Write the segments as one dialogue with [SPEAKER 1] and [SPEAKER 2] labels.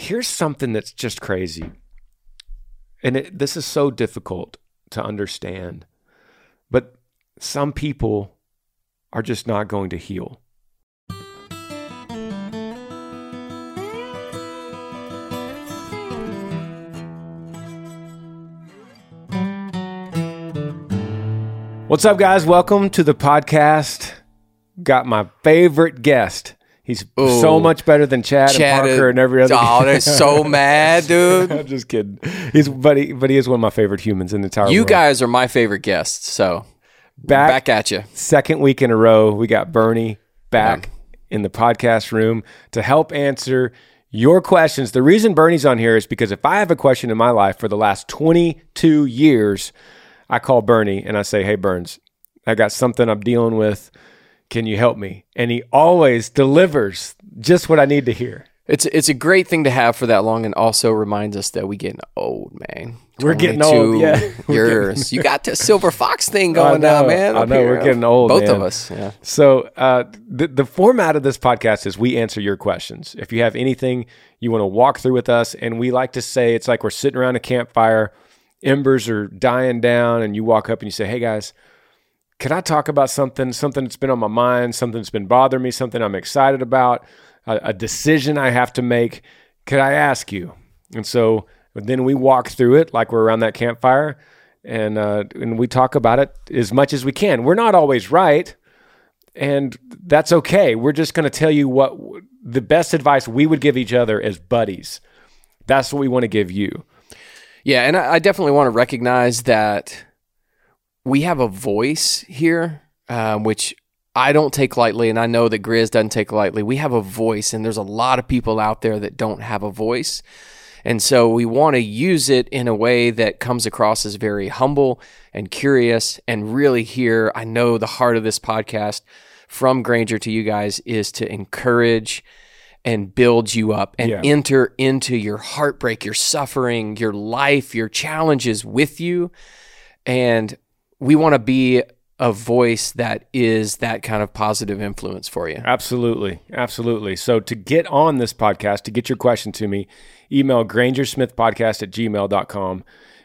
[SPEAKER 1] here's something that's just crazy. And it, this is so difficult to understand. But some people are just not going to heal. What's up, guys? Welcome to the podcast. Got my favorite guest. He's so much better than Chad,
[SPEAKER 2] Chad
[SPEAKER 1] and Parker and every other.
[SPEAKER 2] Oh, they're so mad, dude.
[SPEAKER 1] I'm just kidding. He's but he, but he is one of my favorite humans in the entire
[SPEAKER 2] You
[SPEAKER 1] world.
[SPEAKER 2] guys are my favorite guests. So
[SPEAKER 1] back,
[SPEAKER 2] back at you.
[SPEAKER 1] second week in a row, we got Bernie back in the podcast room to help answer your questions. The reason Bernie's on here is because if I have a question in my life for the last 22 years, I call Bernie and I say, "Hey Burns, I got something I'm dealing with. Can you help me?" And he always delivers just what I need to hear.
[SPEAKER 2] It's it's a great thing to have for that long, and also reminds us that we getting old, man.
[SPEAKER 1] We're getting old,
[SPEAKER 2] 22
[SPEAKER 1] yeah.
[SPEAKER 2] Years. you got the silver fox thing going
[SPEAKER 1] know,
[SPEAKER 2] now, man.
[SPEAKER 1] I know, we're getting old,
[SPEAKER 2] Both
[SPEAKER 1] man.
[SPEAKER 2] of us. Yeah.
[SPEAKER 1] So uh, the the format of this podcast is we answer your questions. If you have anything you want to walk through with us, and we like to say it's like we're sitting around a campfire, embers are dying down, and you walk up and you say, "Hey guys, can I talk about something? Something that's been on my mind, something that's been bothering me, something I'm excited about, a, a decision I have to make. Could I ask you?" And so then we walk through it like we're around that campfire, and uh, and we talk about it as much as we can. We're not always right and that's okay. We're just going to tell you what the best advice we would give each other as buddies. That's what we want to give you.
[SPEAKER 2] Yeah, and I, I definitely want to recognize that we have a voice here, um, which I don't take lightly, and I know that Grizz doesn't take lightly. We have a voice, and there's a lot of people out there that don't have a voice. And so we want to use it in a way that comes across as very humble and curious and really here. I know the heart of this podcast from Granger to you guys is to encourage and build you up and
[SPEAKER 1] Yeah.
[SPEAKER 2] enter into your heartbreak, your suffering, your life, your challenges with you. And we want to be a voice that is that kind of positive influence for you.
[SPEAKER 1] Absolutely. Absolutely. So to get on this podcast, to get your question to me, email grangersmithpodcast at gmail.com.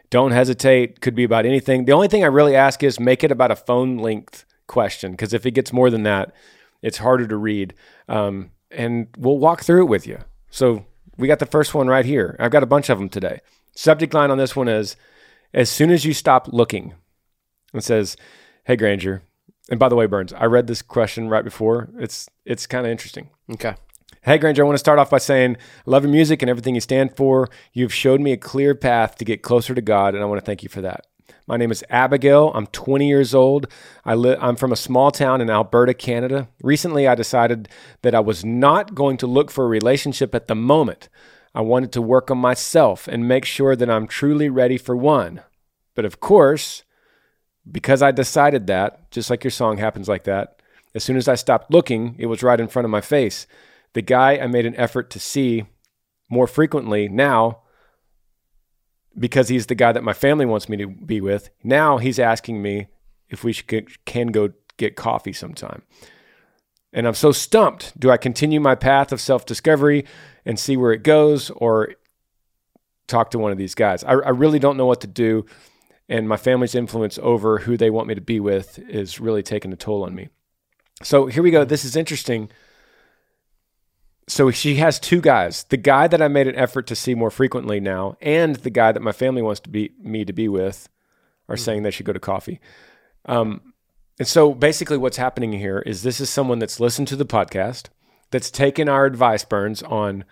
[SPEAKER 1] Don't hesitate. Could be about anything. The only thing I really ask is make it about a phone length question because if it gets more than that, it's harder to read. Um, and we'll walk through it with you. So we got the first one right here. I've got a bunch of them today. Subject line on this one is as soon as you stop looking, it says, Hey Granger. And by the way, Burns, I read this question right before. It's it's kind of interesting.
[SPEAKER 2] Okay.
[SPEAKER 1] Hey Granger, I want to start off by saying I love your music and everything you stand for. You've showed me a clear path to get closer to God, and I want to thank you for that. My name is Abigail. I'm 20 years old. I li- I'm from a small town in Alberta, Canada. Recently, I decided that I was not going to look for a relationship at the moment. I wanted to work on myself and make sure that I'm truly ready for one. But of course, because I decided that, just like your song happens like that, as soon as I stopped looking, it was right in front of my face. The guy I made an effort to see more frequently now, because he's the guy that my family wants me to be with, now he's asking me if we should can go get coffee sometime. And I'm so stumped. Do I continue my path of self discovery and see where it goes or talk to one of these guys? I, I really don't know what to do and my family's influence over who they want me to be with is really taking a toll on me. So here we go. This is interesting. So she has two guys: the guy that I made an effort to see more frequently now, and the guy that my family wants to be me to be with, are saying they should go to coffee. Um, and so basically, what's happening here is this is someone that's listened to the podcast, that's taken our advice, Burns, on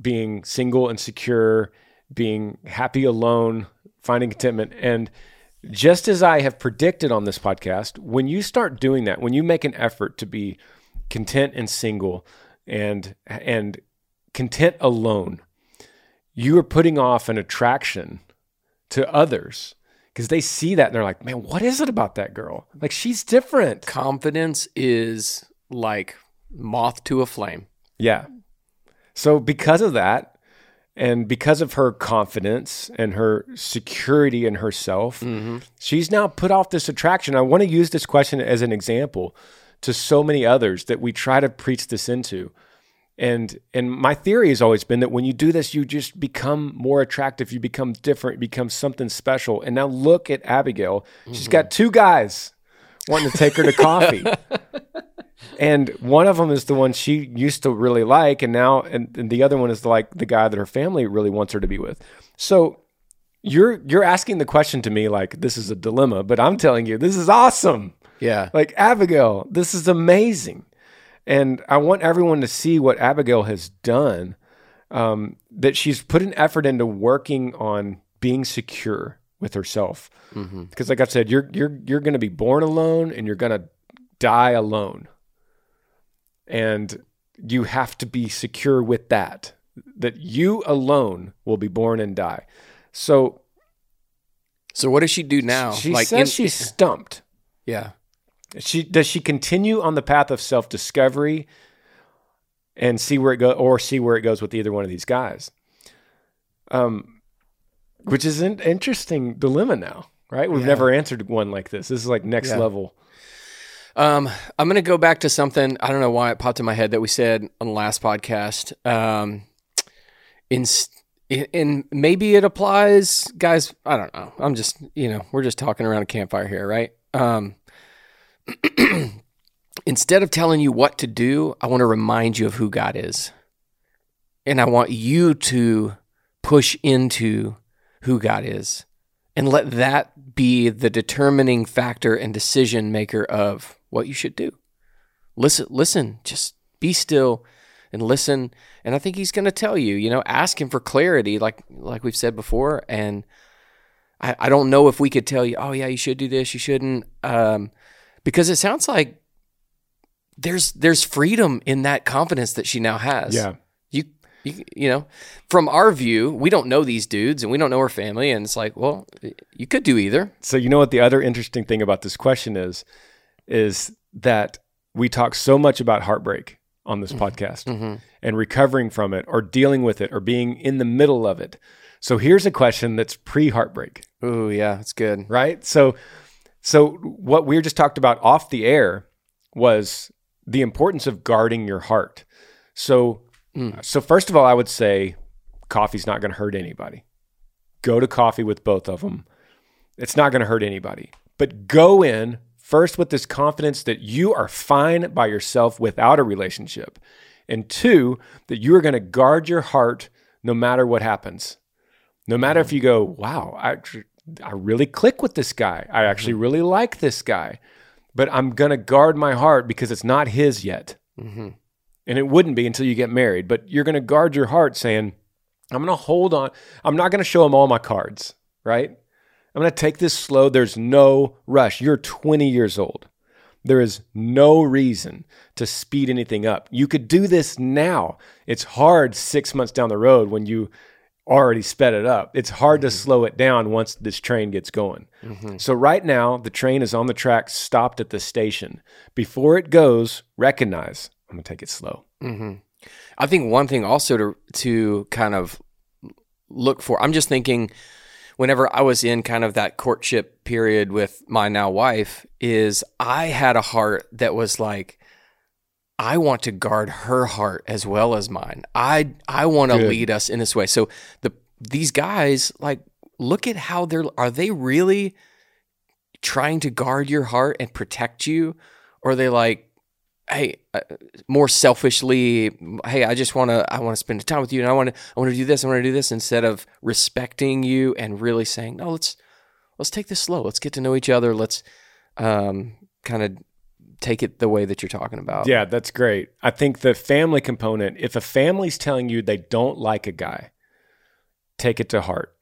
[SPEAKER 1] being single and secure, being happy alone, finding contentment. And just as I have predicted on this podcast, when you start doing that, when you make an effort to be content and single and and content alone, you are putting off an attraction to others because they see that and they're like, "Man, what is it about that girl? Like she's different."
[SPEAKER 2] Confidence is like moth to a flame.
[SPEAKER 1] Yeah. So because of that, and because of her confidence and her security in herself, mm-hmm. she's now put off this attraction. I want to use this question as an example to so many others that we try to preach this into. And and my theory has always been that when you do this, you just become more attractive. You become different. You become something special. And now look at Abigail. She's mm-hmm. got two guys wanting to take her to coffee. and one of them is the one she used to really like, and now and, and the other one is like the guy that her family really wants her to be with. So you're you're asking the question to me like this is a dilemma, but I'm telling you this is awesome.
[SPEAKER 2] Yeah.
[SPEAKER 1] Like Abigail, this is amazing. And I want everyone to see what Abigail has done. Um, that she's put an effort into working on being secure with herself. Because, like I said, you're you're you're going to be born alone and you're going to die alone, and you have to be secure with that. That you alone will be born and die. So
[SPEAKER 2] So what does she do now?
[SPEAKER 1] she says she's stumped.
[SPEAKER 2] yeah.
[SPEAKER 1] She does she continue on the path of self discovery and see where it go or see where it goes with either one of these guys. Um, which is an interesting dilemma now, right? We've
[SPEAKER 2] Yeah.
[SPEAKER 1] never answered one like this. This is like next
[SPEAKER 2] Yeah.
[SPEAKER 1] level.
[SPEAKER 2] Um, I'm gonna go back to something. I don't know why it popped in my head that we said on the last podcast. Um, in in maybe it applies, guys. I don't know. I'm just you know we're just talking around a campfire here, right? Um, instead of telling you what to do, I want to remind you of who God is, and I want you to push into who God is and let that be the determining factor and decision maker of what you should do. Listen, listen, just be still and listen. And I think he's going to tell you, you know, ask him for clarity, like like we've said before. And I, I don't know if we could tell you, oh yeah, you should do this, you shouldn't, um, because it sounds like there's there's freedom in that confidence that she now has.
[SPEAKER 1] Yeah.
[SPEAKER 2] You, you, you know, from our view, we don't know these dudes and we don't know her family, and it's like, well, you could do either.
[SPEAKER 1] So you know what the other interesting thing about this question is is that we talk so much about heartbreak on this mm-hmm. podcast mm-hmm. and recovering from it or dealing with it or being in the middle of it. So here's a question that's pre-heartbreak.
[SPEAKER 2] Ooh, yeah, that's good.
[SPEAKER 1] right? So, so what we just talked about off the air was the importance of guarding your heart. So, mm. so first of all, I would say coffee's not going to hurt anybody. Go to coffee with both of them. It's not going to hurt anybody. But go in first with this confidence that you are fine by yourself without a relationship. And two, that you are going to guard your heart no matter what happens. No matter if you go, wow, I, I really click with this guy. I actually really like this guy. But I'm going to guard my heart because it's not his yet.
[SPEAKER 2] Mm-hmm.
[SPEAKER 1] And it wouldn't be until you get married. But you're going to guard your heart saying, I'm going to hold on. I'm not going to show him all my cards, right? I'm going to take this slow. There's no rush. You're 20 years old. There is no reason to speed anything up. You could do this now. It's hard six months down the road when you already sped it up. It's hard to slow it down once this train gets going. So, right now, the train is on the track, stopped at the station. Before it goes, recognize I'm going to take it slow.
[SPEAKER 2] hmm I think one thing also to to kind of look for. I'm just thinking, whenever I was in kind of that courtship period with my now wife, is I had a heart that was like, I want to guard her heart as well as mine. I I want to lead us in this way. So the these guys like look at how they're are they really trying to guard your heart and protect you or are they like hey uh, more selfishly hey i just want to i want to spend time with you and i want to i want to do this i want to do this instead of respecting you and really saying no let's let's take this slow let's get to know each other let's um kind of take it the way that you're talking about
[SPEAKER 1] Yeah, that's great. I think the family component, if a family's telling you they don't like a guy, take it to heart.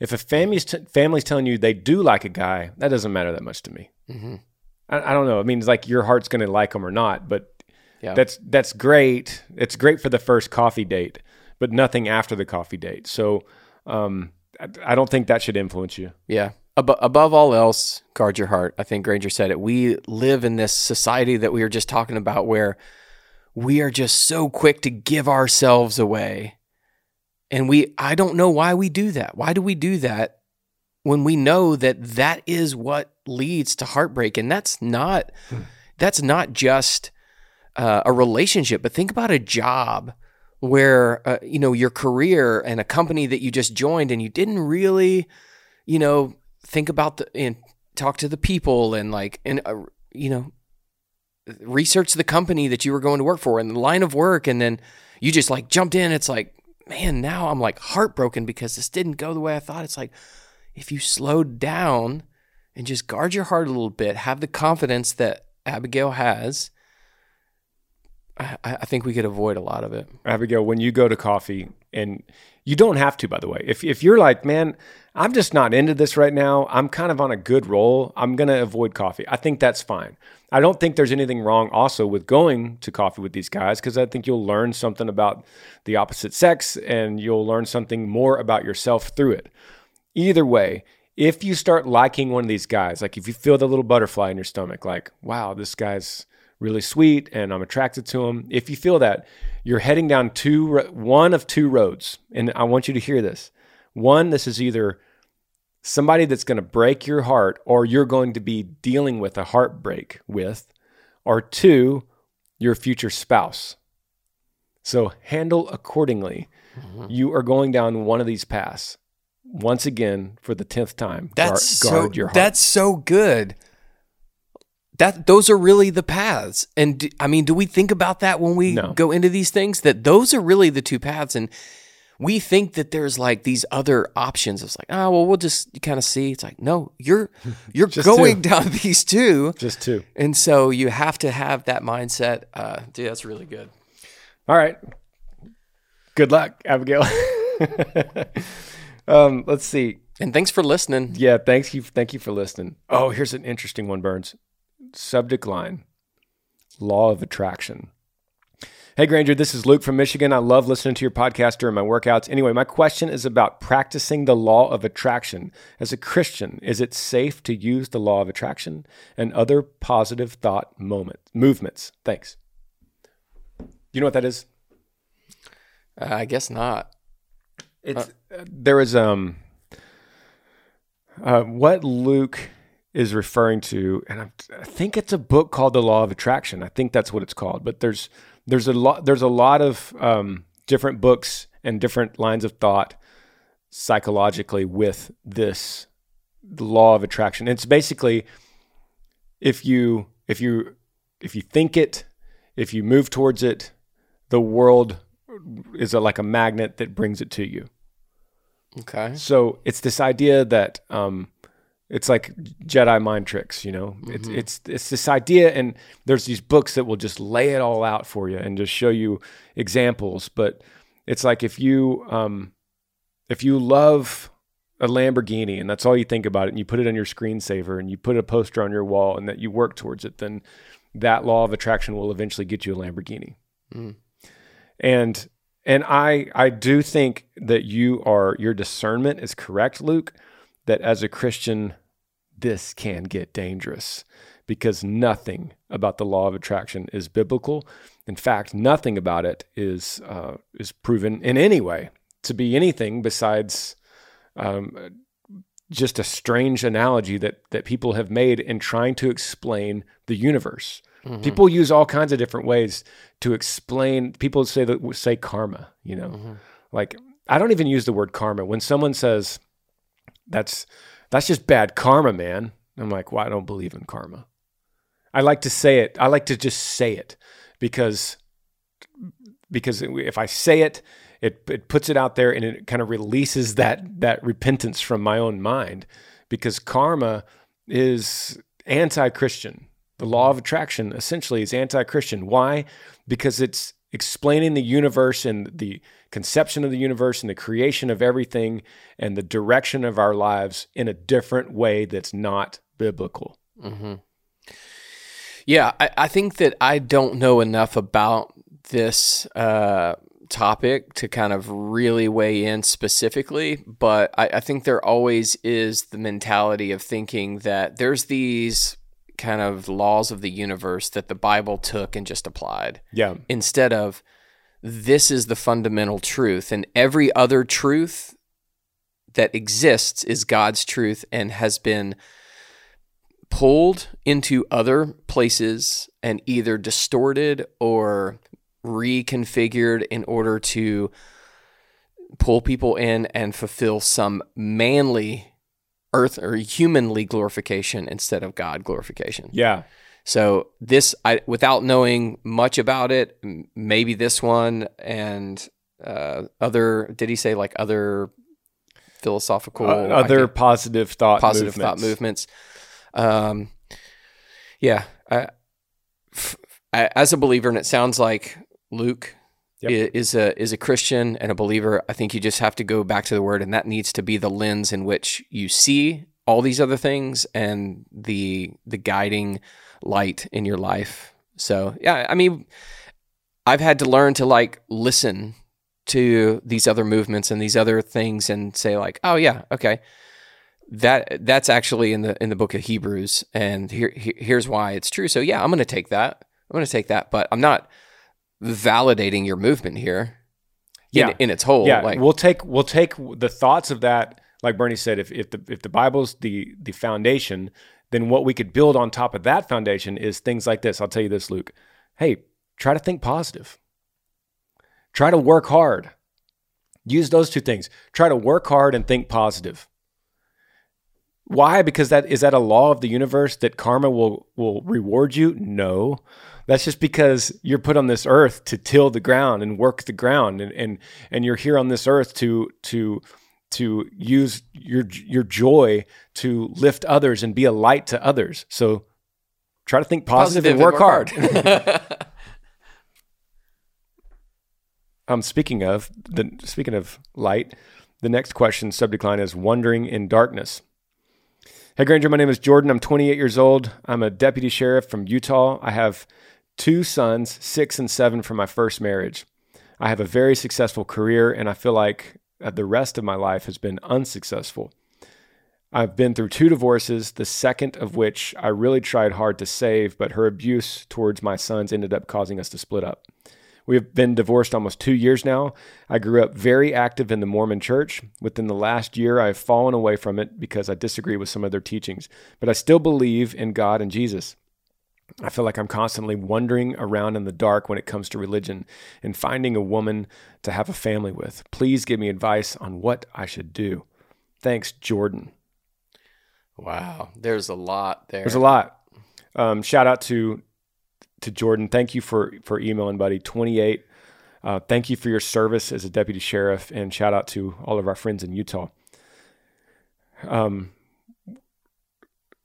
[SPEAKER 1] If a family's, t- family's telling you they do like a guy, that doesn't matter that much to me.
[SPEAKER 2] Mhm.
[SPEAKER 1] I, I don't know. I mean, it's like your heart's going to like them or not, but
[SPEAKER 2] Yeah.
[SPEAKER 1] that's that's great. It's great for the first coffee date, but nothing after the coffee date. So um, I, I don't think that should influence you.
[SPEAKER 2] Yeah. Abo- above all else, guard your heart. I think Granger said it. We live in this society that we were just talking about where we are just so quick to give ourselves away. And we, I don't know why we do that. Why do we do that when we know that that is what leads to heartbreak? And that's not, that's not just uh, a relationship, but think about a job. where uh, you know your career and a company that you just joined and you didn't really you know think about the and talk to the people and like and uh, you know research the company that you were going to work for and the line of work and then you just like jumped in it's like man now i'm like heartbroken because this didn't go the way i thought it's like if you slowed down and just guard your heart a little bit have the confidence that abigail has I, I think we could avoid a lot of it.
[SPEAKER 1] Abigail, when you go to coffee, and you don't have to, by the way. If if you're like, man, I'm just not into this right now. I'm kind of on a good roll. I'm gonna avoid coffee. I think that's fine. I don't think there's anything wrong also with going to coffee with these guys because I think you'll learn something about the opposite sex and you'll learn something more about yourself through it. Either way, if you start liking one of these guys, like if you feel the little butterfly in your stomach, like, wow, this guy's really sweet and I'm attracted to him. If you feel that, you're heading down two one of two roads. And I want you to hear this. One, this is either somebody that's going to break your heart or you're going to be dealing with a heartbreak with, or two, your future spouse. So handle accordingly. Mm-hmm. You are going down one of these paths. Once again, for the tenth time,
[SPEAKER 2] that's guard, so, That's so good that those are really the paths. And do, I mean, do we think about that when we no. go into these things? That those are really the two paths, and we think that there's like these other options. It's like, oh well, we'll just kind of see. It's like, no, you're you're going two. down these two,
[SPEAKER 1] just two,
[SPEAKER 2] and so you have to have that mindset. Uh, dude, that's really good.
[SPEAKER 1] All right, good luck, Abigail. um, let's see.
[SPEAKER 2] And thanks for listening.
[SPEAKER 1] Yeah, thanks you. Thank you for listening. Oh, here's an interesting one, Burns subject line Law of Attraction. Hey, Granger, this is Luke from Michigan. I love listening to your podcast during my workouts. Anyway, my question is about practicing the law of attraction. As a Christian, is it safe to use the law of attraction and other positive thought moment, movements? Thanks. You know what that is?
[SPEAKER 2] Uh, I guess not.
[SPEAKER 1] It's uh, there is um uh, what Luke is referring to, and I'm, i think it's a book called The Law of Attraction. I think that's what it's called. But there's there's a lot there's a lot of um, different books and different lines of thought psychologically with this law of attraction. It's basically if you if you if you think it, if you move towards it, the world is a, like a magnet that brings it to you.
[SPEAKER 2] Okay.
[SPEAKER 1] So it's this idea that um, it's like Jedi mind tricks, you know. Mm-hmm. It's it's it's this idea, and there's these books that will just lay it all out for you and just show you examples. But it's like if you um, if you love a Lamborghini and that's all you think about it, and you put it on your screensaver and you put a poster on your wall, and that you work towards it, then that law of attraction will eventually get you a Lamborghini. Mm. And and I I do think that you are your discernment is correct, Luke that as a Christian, this can get dangerous because nothing about the law of attraction is biblical. In fact, nothing about it is uh, is proven in any way to be anything besides um, just a strange analogy that that people have made in trying to explain the universe. Mm-hmm. People use all kinds of different ways to explain. People say that say karma. You know, mm-hmm. like I don't even use the word karma when someone says that's that's just bad karma, man. I'm like, well, I don't believe in karma. I like to say it. I like to just say it because because if I say it, it it puts it out there and it kind of releases that that repentance from my own mind because karma is anti-Christian. The law of attraction essentially is anti-Christian. Why? Because it's explaining the universe and the conception of the universe and the creation of everything and the direction of our lives in a different way that's not biblical.
[SPEAKER 2] Mm-hmm. Yeah, I, I, think that I don't know enough about this uh, topic to kind of really weigh in specifically, but I, I think there always is the mentality of thinking that there's these kind of laws of the universe that the Bible took and just applied.
[SPEAKER 1] Yeah.
[SPEAKER 2] Instead of this is the fundamental truth and every other truth that exists is God's truth and has been pulled into other places and either distorted or reconfigured in order to pull people in and fulfill some manly earth or humanly glorification instead of God glorification.
[SPEAKER 1] Yeah.
[SPEAKER 2] So this, I without knowing much about it, maybe this one and uh, other. Did he say like other philosophical,
[SPEAKER 1] Uh, other
[SPEAKER 2] can't-
[SPEAKER 1] positive thought
[SPEAKER 2] positive
[SPEAKER 1] movements.
[SPEAKER 2] thought movements? Um, yeah, I, f- I- as a believer, and it sounds like Luke
[SPEAKER 1] Yep.
[SPEAKER 2] is a is a Christian and a believer. I think you just have to go back to the Word, and that needs to be the lens in which you see all these other things and the the guiding light in your life. So yeah, I mean, I've had to learn to like listen to these other movements and these other things and say like, oh yeah, okay, that that's actually in the in the book of Hebrews, and here, here here's why it's true. So yeah, I'm going to take that. I'm going to take that, but I'm not validating your movement here.
[SPEAKER 1] Yeah.
[SPEAKER 2] in, in its whole.
[SPEAKER 1] yeah,
[SPEAKER 2] like,
[SPEAKER 1] we'll take we'll take the thoughts of that. Like Bernie said, if if the if the Bible's the the foundation, then what we could build on top of that foundation is things like this. I'll tell you this, Luke. Hey, try to think positive. Try to work hard. Use those two things. Try to work hard and think positive. Why? Because that is that a law of the universe that karma will will reward you? No. That's just because you're put on this earth to till the ground and work the ground and and, and you're here on this earth to to to use your your joy to lift others and be a light to others. So try to think positive, and work, hard. um speaking of the speaking of light, the next question subject line is wandering in darkness. Hey Granger, my name is Jordan. I'm 28 years old. I'm a deputy sheriff from Utah. I have two sons, six and seven from my first marriage. I have a very successful career, and I feel like uh, the rest of my life has been unsuccessful. I've been through two divorces, the second of which I really tried hard to save, but her abuse towards my sons ended up causing us to split up. We have been divorced almost two years now. I grew up very active in the Mormon church. Within the last year, I have fallen away from it because I disagree with some of their teachings, but I still believe in God and Jesus. I feel like I'm constantly wandering around in the dark when it comes to religion and finding a woman to have a family with. Please give me advice on what I should do. Thanks, Jordan.
[SPEAKER 2] wow, there's a lot there.
[SPEAKER 1] There's a lot. Um, shout out to to Jordan. Thank you for for emailing, buddy. 28. Uh, thank you for your service as a deputy sheriff, and shout out to all of our friends in Utah. Um.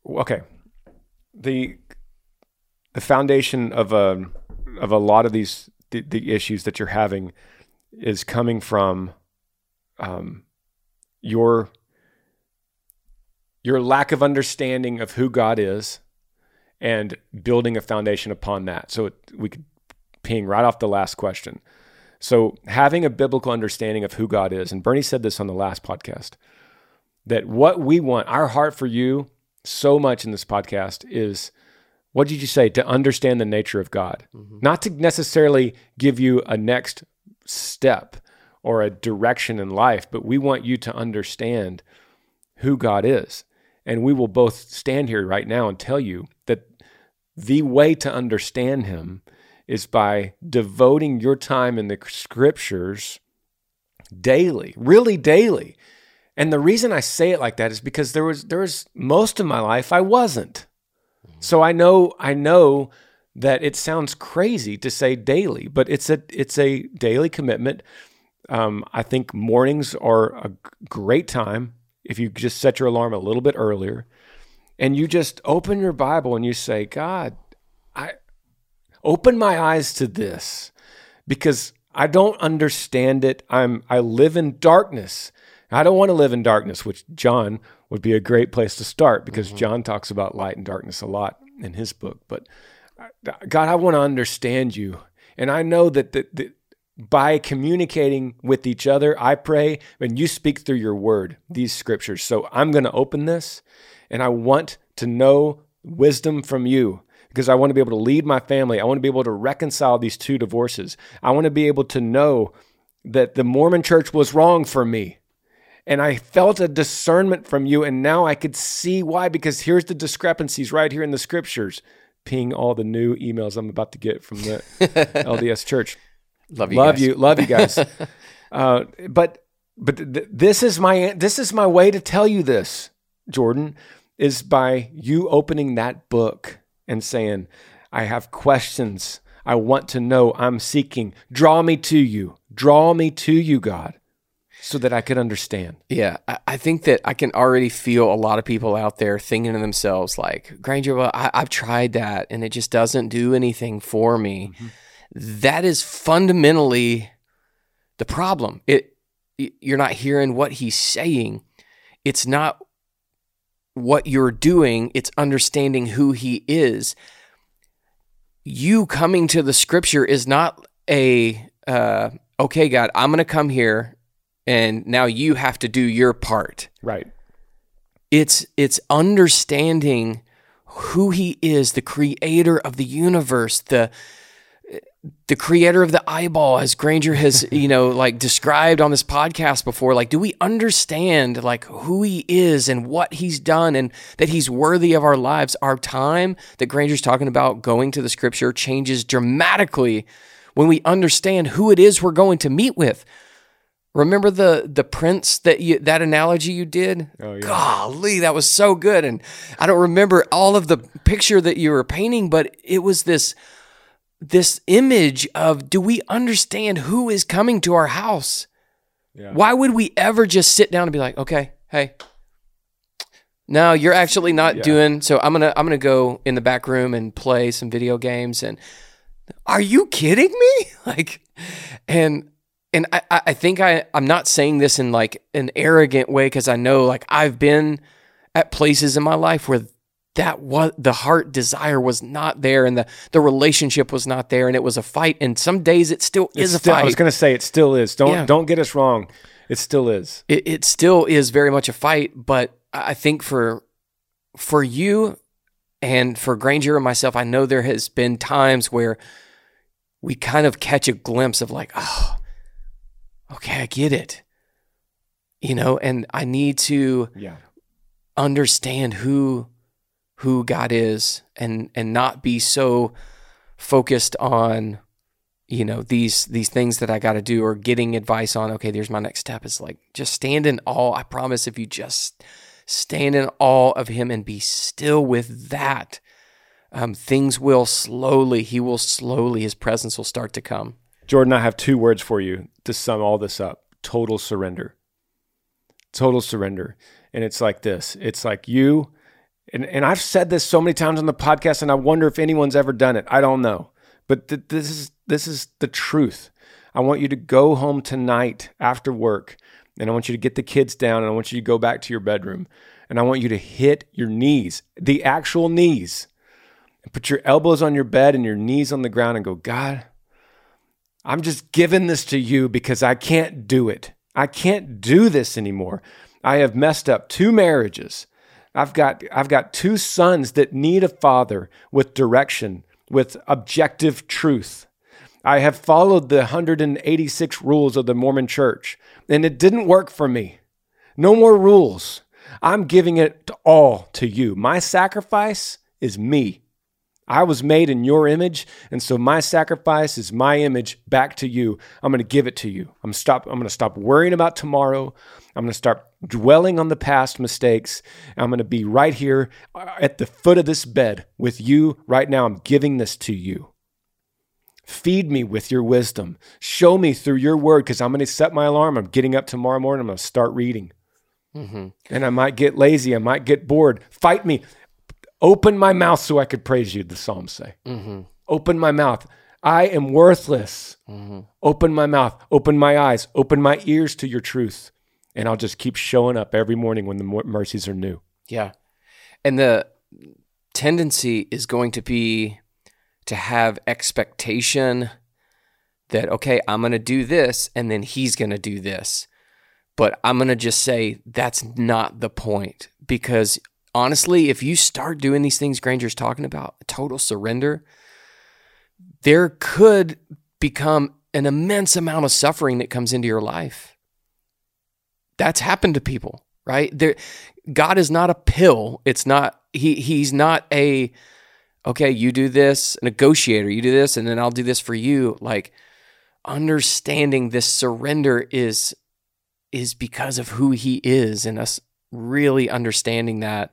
[SPEAKER 1] Okay. The the foundation of a of a lot of these the, the issues that you're having is coming from um, your your lack of understanding of who God is and building a foundation upon that. So it, we could ping right off the last question. So having a biblical understanding of who God is, and Bernie said this on the last podcast, that what we want, our heart for you so much in this podcast is what did you say? To understand the nature of God, mm-hmm. not to necessarily give you a next step or a direction in life, but we want you to understand who God is. And we will both stand here right now and tell you the way to understand Him is by devoting your time in the scriptures daily, really daily. And the reason I say it like that is because there was there was most of my life I wasn't. So I know I know that it sounds crazy to say daily, but it's a it's a daily commitment. Um, I think mornings are a great time if you just set your alarm a little bit earlier, and you just open your Bible and you say, God, I open my eyes to this because I don't understand it. I'm I live in darkness. I don't want to live in darkness, which John would be a great place to start because mm-hmm. John talks about light and darkness a lot in his book. But God, I want to understand you. And I know that, that, that by communicating with each other, I pray, and you speak through your word, these scriptures. So I'm going to open this and I want to know wisdom from you because I want to be able to lead my family. I want to be able to reconcile these two divorces. I want to be able to know that the Mormon church was wrong for me. And I felt a discernment from you, and now I could see why, because here's the discrepancies right here in the scriptures. Ping all the new emails I'm about to get from the LDS church.
[SPEAKER 2] Love you.
[SPEAKER 1] love
[SPEAKER 2] guys.
[SPEAKER 1] you, love you guys. uh, but but th- this is my this is my way to tell you this, Jordan, is by you opening that book and saying, "I have questions. I want to know. I'm seeking. Draw me to you. Draw me to you, God." So that I could understand.
[SPEAKER 2] Yeah, I, think that I can already feel a lot of people out there thinking to themselves, like, Granger, well, I, I've tried that and it just doesn't do anything for me. Mm-hmm. That is fundamentally the problem. It you're not hearing what he's saying. It's not what you're doing, it's understanding who he is. You coming to the scripture is not a uh, okay, God, I'm going to come here and now you have to do your part.
[SPEAKER 1] Right.
[SPEAKER 2] It's it's understanding who he is, the creator of the universe, the the creator of the eyeball as Granger has, you know, like described on this podcast before. Like, do we understand like who he is and what he's done and that he's worthy of our lives? Our time that Granger's talking about going to the scripture changes dramatically when we understand who it is we're going to meet with. Remember the the prince that you that analogy you did?
[SPEAKER 1] Oh, yeah.
[SPEAKER 2] Golly, that was so good. And I don't remember all of the picture that you were painting, but it was this this image of do we understand who is coming to our house?
[SPEAKER 1] Yeah.
[SPEAKER 2] Why would we ever just sit down and be like, okay, hey, no, you're actually not
[SPEAKER 1] Yeah.
[SPEAKER 2] doing so I'm gonna I'm gonna go in the back room and play some video games and are you kidding me? Like and and I, I I think I, I'm not saying this in like an arrogant way because I know like I've been at places in my life where that was the heart desire was not there and the, the relationship was not there and it was a fight and some days it still
[SPEAKER 1] It's
[SPEAKER 2] is a
[SPEAKER 1] still-
[SPEAKER 2] fight.
[SPEAKER 1] I was going to say it still is. Don't
[SPEAKER 2] Yeah.
[SPEAKER 1] don't get us wrong. It still is.
[SPEAKER 2] it, it still is very much a fight, but I I think for for you and for Granger and myself, I know there has been times where we kind of catch a glimpse of like, oh, okay, I get it. You know, and I need to
[SPEAKER 1] Yeah.
[SPEAKER 2] understand who who God is and and not be so focused on you know these these things that I got to do or getting advice on okay there's my next step. Is like just stand in awe. I promise if you just stand in awe of him and be still with that um, things will slowly he will slowly his presence will start to come.
[SPEAKER 1] Jordan, I have two words for you to sum all this up. Total surrender. Total surrender. And it's like this. It's like you, and, and I've said this so many times on the podcast, and I wonder if anyone's ever done it. I don't know. But th- this, is, this is the truth. I want you to go home tonight after work, and I want you to get the kids down, and I want you to go back to your bedroom, and I want you to hit your knees, the actual knees, and put your elbows on your bed and your knees on the ground and go, God, I'm just giving this to you because I can't do it. I can't do this anymore. I have messed up two marriages. I've got I've got two sons that need a father with direction, with objective truth. I have followed the 186 rules of the Mormon church, and it didn't work for me. No more rules. I'm giving it all to you. My sacrifice is me. I was made in your image, and so my sacrifice is my image back to you. I'm going to give it to you. I'm stop I'm going to stop worrying about tomorrow. I'm going to start dwelling on the past mistakes. I'm going to be right here uh, at the foot of this bed with you right now. I'm giving this to you. Feed me with your wisdom. Show me through your word because I'm going to set my alarm. I'm getting up tomorrow morning. I'm going to start reading. And I might get lazy. I might get bored. Fight me. Open my mouth so I could praise you, the Psalms say. Mm-hmm. Open my mouth. I am worthless. Mm-hmm. Open my mouth. Open my eyes. Open my ears to your truth. And I'll just keep showing up every morning when the mercies are new.
[SPEAKER 2] Yeah. And the tendency is going to be to have expectation that, okay, I'm going to do this and then he's going to do this. But I'm going to just say that's not the point because honestly, if you start doing these things Granger's talking about, total surrender, there could become an immense amount of suffering that comes into your life. That's happened to people, right? There God is not a pill. It's not he he's not a okay, you do this, negotiator, you do this and then I'll do this for you. Like understanding this surrender is is because of who he is and us really understanding that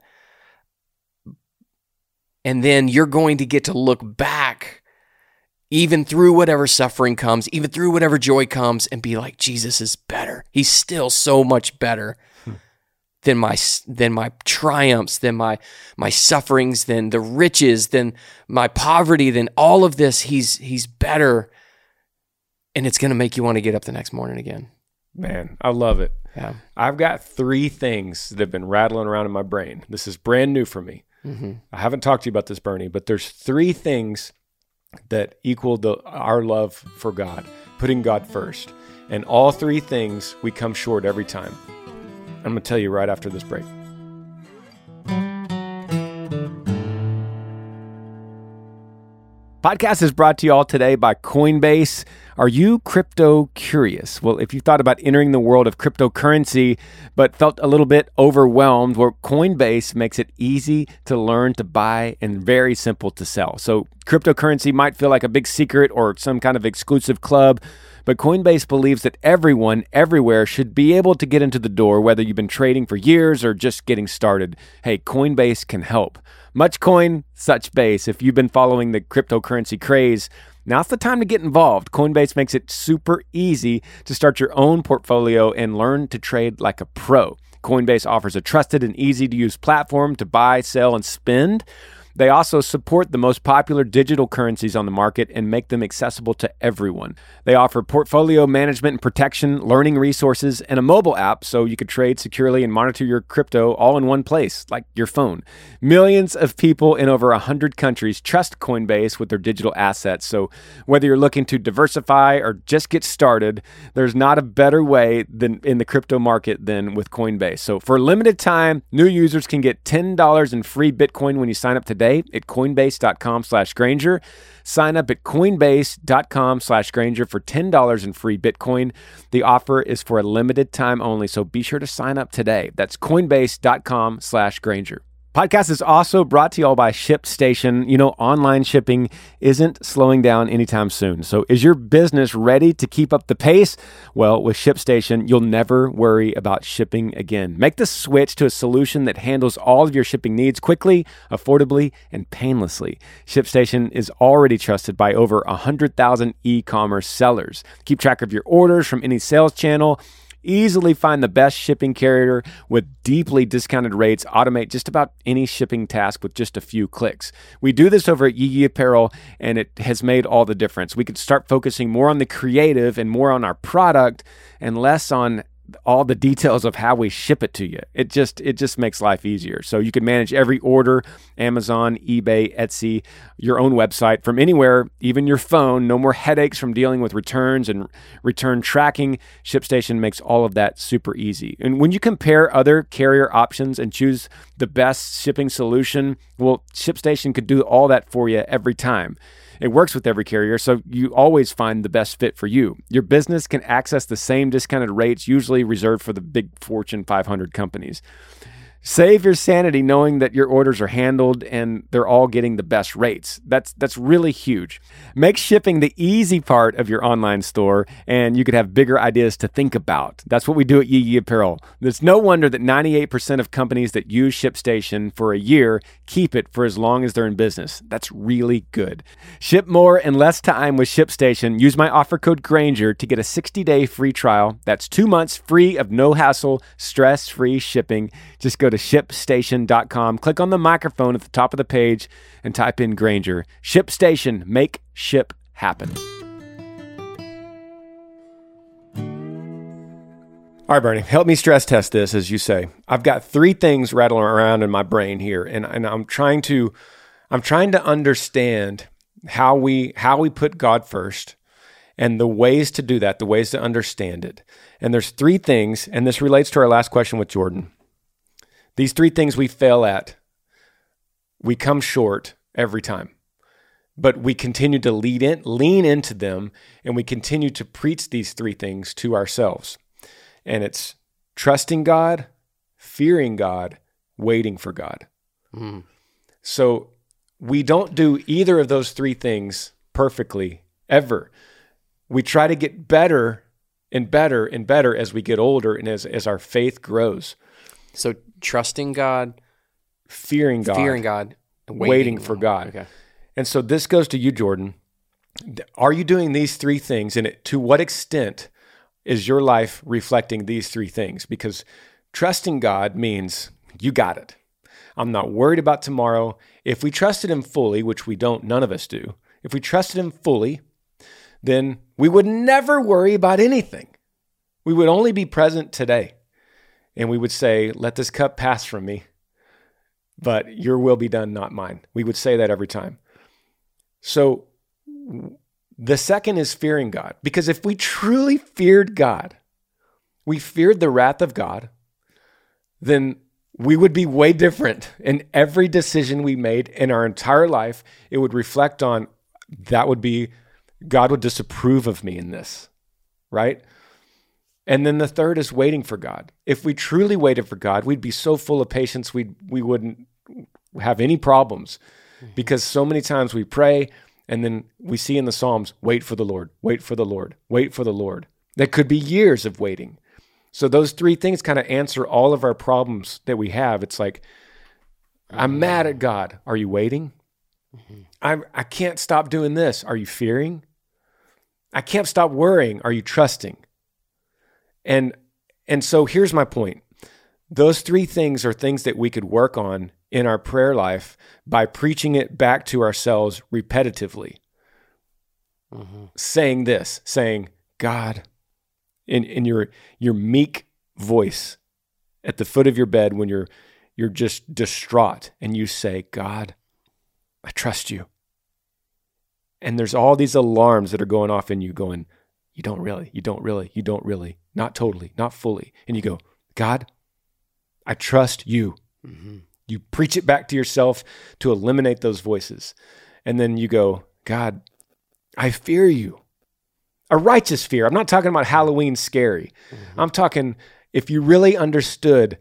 [SPEAKER 2] and then you're going to get to look back even through whatever suffering comes even through whatever joy comes and be like Jesus is better he's still so much better hmm. than my than my triumphs than my my sufferings than the riches than my poverty than all of this he's he's better and it's going to make you want to get up the next morning again
[SPEAKER 1] Man, I love it.
[SPEAKER 2] yeah
[SPEAKER 1] I've got three things that have been rattling around in my brain. This is brand new for me.
[SPEAKER 2] Mm-hmm.
[SPEAKER 1] I haven't talked to you about this, Bernie, but there's three things that equal the our love for God, putting God first. And all three things we come short every time. I'm going to tell you right after this break. Podcast is brought to you all today by Coinbase. Are you crypto curious? Well, if you thought about entering the world of cryptocurrency but felt a little bit overwhelmed, well, Coinbase makes it easy to learn to buy and very simple to sell. So, cryptocurrency might feel like a big secret or some kind of exclusive club, but Coinbase believes that everyone, everywhere, should be able to get into the door, whether you've been trading for years or just getting started. Hey, Coinbase can help. Much coin, such base. If you've been following the cryptocurrency craze, now's the time to get involved. Coinbase makes it super easy to start your own portfolio and learn to trade like a pro. Coinbase offers a trusted and easy to use platform to buy, sell, and spend. They also support the most popular digital currencies on the market and make them accessible to everyone. They offer portfolio management and protection, learning resources, and a mobile app so you could trade securely and monitor your crypto all in one place, like your phone. Millions of people in over 100 countries trust Coinbase with their digital assets. So whether you're looking to diversify or just get started, there's not a better way than in the crypto market than with Coinbase. So for a limited time, new users can get $10 in free Bitcoin when you sign up today at coinbase.com slash Granger. Sign up at coinbase.com slash Granger for $10 in free Bitcoin. The offer is for a limited time only, so be sure to sign up today. That's coinbase.com slash Granger. Podcast is also brought to you all by ShipStation. You know, online shipping isn't slowing down anytime soon. So, is your business ready to keep up the pace? Well, with ShipStation, you'll never worry about shipping again. Make the switch to a solution that handles all of your shipping needs quickly, affordably, and painlessly. ShipStation is already trusted by over 100,000 e commerce sellers. Keep track of your orders from any sales channel easily find the best shipping carrier with deeply discounted rates, automate just about any shipping task with just a few clicks. We do this over at Yee Apparel, and it has made all the difference. We could start focusing more on the creative and more on our product and less on all the details of how we ship it to you. It just it just makes life easier. So you can manage every order, Amazon, eBay, Etsy, your own website from anywhere, even your phone. No more headaches from dealing with returns and return tracking. ShipStation makes all of that super easy. And when you compare other carrier options and choose the best shipping solution, well, ShipStation could do all that for you every time. It works with every carrier, so you always find the best fit for you. Your business can access the same discounted rates usually reserved for the big Fortune 500 companies. Save your sanity knowing that your orders are handled and they're all getting the best rates. That's that's really huge. Make shipping the easy part of your online store and you could have bigger ideas to think about. That's what we do at Yee Apparel. There's no wonder that 98% of companies that use ShipStation for a year keep it for as long as they're in business. That's really good. Ship more in less time with ShipStation. Use my offer code Granger to get a 60-day free trial. That's 2 months free of no hassle, stress-free shipping. Just go to shipstation.com, click on the microphone at the top of the page, and type in Granger. ShipStation, make ship happen. All right, Bernie, help me stress test this, as you say. I've got three things rattling around in my brain here, and, and I'm trying to I'm trying to understand how we how we put God first and the ways to do that, the ways to understand it. And there's three things, and this relates to our last question with Jordan. These three things we fail at, we come short every time. But we continue to lead in, lean into them, and we continue to preach these three things to ourselves. And it's trusting God, fearing God, waiting for God.
[SPEAKER 2] Mm.
[SPEAKER 1] So we don't do either of those three things perfectly ever. we try to get better and better and better as we get older and as, as our faith grows.
[SPEAKER 2] So trusting God,
[SPEAKER 1] Fearing God,
[SPEAKER 2] fearing God, and
[SPEAKER 1] waiting for God.
[SPEAKER 2] Okay.
[SPEAKER 1] And so this goes to you, Jordan. Are you doing these three things? And to what extent is your life reflecting these three things? Because trusting God means you got it. I'm not worried about tomorrow. If we trusted Him fully, which we don't, none of us do, if we trusted Him fully, then we would never worry about anything. We would only be present today. And we would say, Let this cup pass from me but your will be done, not mine. We would say that every time. So the second is fearing God. Because if we truly feared God, we feared the wrath of God, then we would be way different in every decision we made in our entire life. It would reflect on that would be God would disapprove of me in this, right? And then the third is waiting for God. If we truly waited for God, we'd be so full of patience we we wouldn't have any problems. Mm-hmm. Because so many times we pray and then we see in the Psalms, wait for the Lord, wait for the Lord, wait for the Lord. That could be years of waiting. So those three things kind of answer all of our problems that we have. It's like, I'm mm-hmm. mad at God. Are you waiting? Mm-hmm. I I can't stop doing this. Are you fearing? I can't stop worrying. Are you trusting? And and so here's my point. Those three things are things that we could work on in our prayer life by preaching it back to ourselves repetitively. Mm-hmm. Saying this, saying, God, in, in your your meek voice at the foot of your bed when you're you're just distraught and you say, God, I trust you. And there's all these alarms that are going off in you going, you don't really, you don't really, you don't really, not totally, not fully. And you go, God, I trust you. Mm-hmm. You preach it back to yourself to eliminate those voices. And then you go, God, I fear you. A righteous fear. I'm not talking about Halloween scary. Mm-hmm. I'm talking if you really understood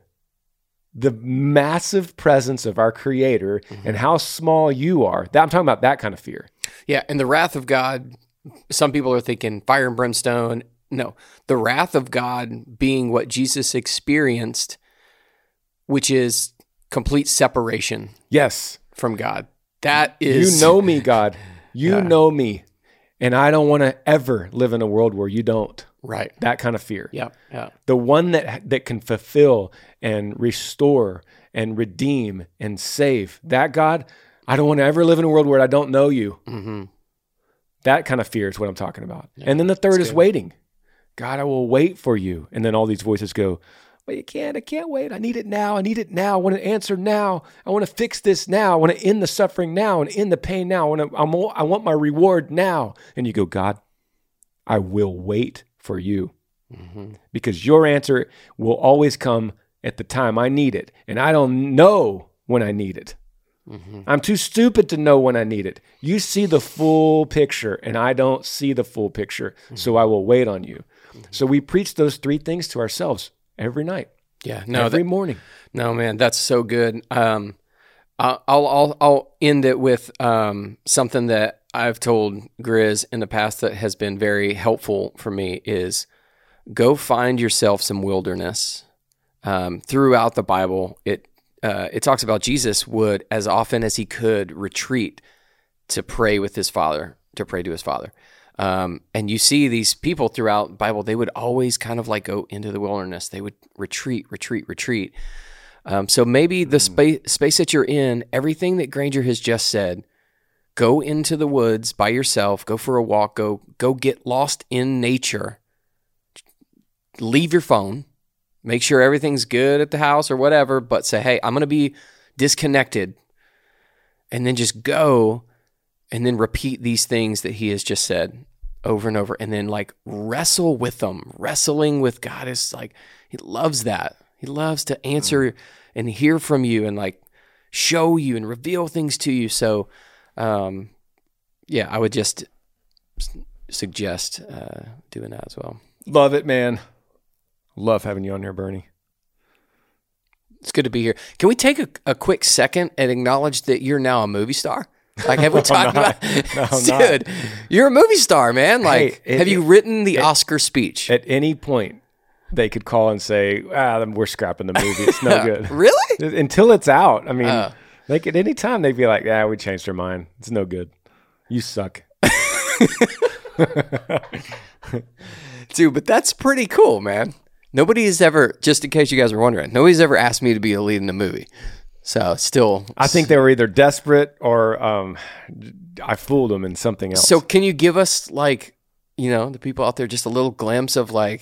[SPEAKER 1] the massive presence of our creator and mm-hmm. how small you are. That, I'm talking about that kind of fear.
[SPEAKER 2] Yeah, and the wrath of God, some people are thinking fire and brimstone. No, the wrath of God being what Jesus experienced, which is complete separation
[SPEAKER 1] Yes.
[SPEAKER 2] from God. That is
[SPEAKER 1] You know me, God. You
[SPEAKER 2] Yeah.
[SPEAKER 1] know me. And I don't want to ever live in a world where you don't.
[SPEAKER 2] right.
[SPEAKER 1] That kind of fear.
[SPEAKER 2] Yeah, yeah.
[SPEAKER 1] The one that that can fulfill and restore and redeem and save. That God, I don't want to ever live in a world where I don't know you.
[SPEAKER 2] Mm-hmm.
[SPEAKER 1] That kind of fear is what I'm talking about. and then the third is waiting. God, I will wait for you. And then all these voices go, Well, you can't. I can't wait. I need it now. I need it now. I want an answer now. I want to fix this now. I want to end the suffering now and end the pain now. I want, to, I'm, I want my reward now. And you go, God, I will wait for you mm-hmm. because your answer will always come at the time I need it. And I don't know when I need it. Mm-hmm. I'm too stupid to know when I need it. You see the full picture, and I don't see the full picture. Mm-hmm. So I will wait on you. So we preach those three things to ourselves every night,
[SPEAKER 2] Yeah. No,
[SPEAKER 1] every
[SPEAKER 2] that,
[SPEAKER 1] morning.
[SPEAKER 2] no, man, that's so good. Um, I'll, I'll, I'll, I'll end it with um, something that I've told Grizz in the past that has been very helpful for me is go find yourself some wilderness. Um, throughout the Bible, it uh, it talks about Jesus would, as often as he could, retreat to pray with his father, to pray to his father. Um, and you see these people throughout the Bible, they would always kind of like go into the wilderness. They would retreat, retreat, retreat. Um, so maybe the space space that you're in, everything that Granger has just said, go into the woods by yourself, go for a walk, go go get lost in nature. Leave your phone, make sure everything's good at the house or whatever, but say, hey, I'm going to be disconnected. And then just go and then repeat these things that he has just said over and over. And then like wrestle with them. Wrestling with God is like, he loves that. He loves to answer and hear from you and like show you and reveal things to you. So, um, yeah, I would just suggest uh, doing that as well.
[SPEAKER 1] Love it, man. Love having you on here, Bernie.
[SPEAKER 2] It's good to be here. Can we take a, a quick second and acknowledge that you're now a movie star? Like, have we talked
[SPEAKER 1] not.
[SPEAKER 2] about,
[SPEAKER 1] No, I'm not.
[SPEAKER 2] dude? You're a movie star, man. Like,
[SPEAKER 1] Hey, it-
[SPEAKER 2] have you written the Oscar speech?
[SPEAKER 1] At any point, they could call and say, "Ah, we're scrapping the movie. It's no good."
[SPEAKER 2] really?
[SPEAKER 1] Until it's out. I mean,
[SPEAKER 2] Oh.
[SPEAKER 1] like at any time they'd be like, "Yeah, we changed our mind. It's no good. You suck."
[SPEAKER 2] Dude, but that's pretty cool, man. Nobody has ever, just in case you guys are wondering, nobody's ever asked me to be a lead in a movie. So still,
[SPEAKER 1] I think they were either desperate or um, I fooled them in something else.
[SPEAKER 2] so can you give us like, you know, the people out there just a little glimpse of like,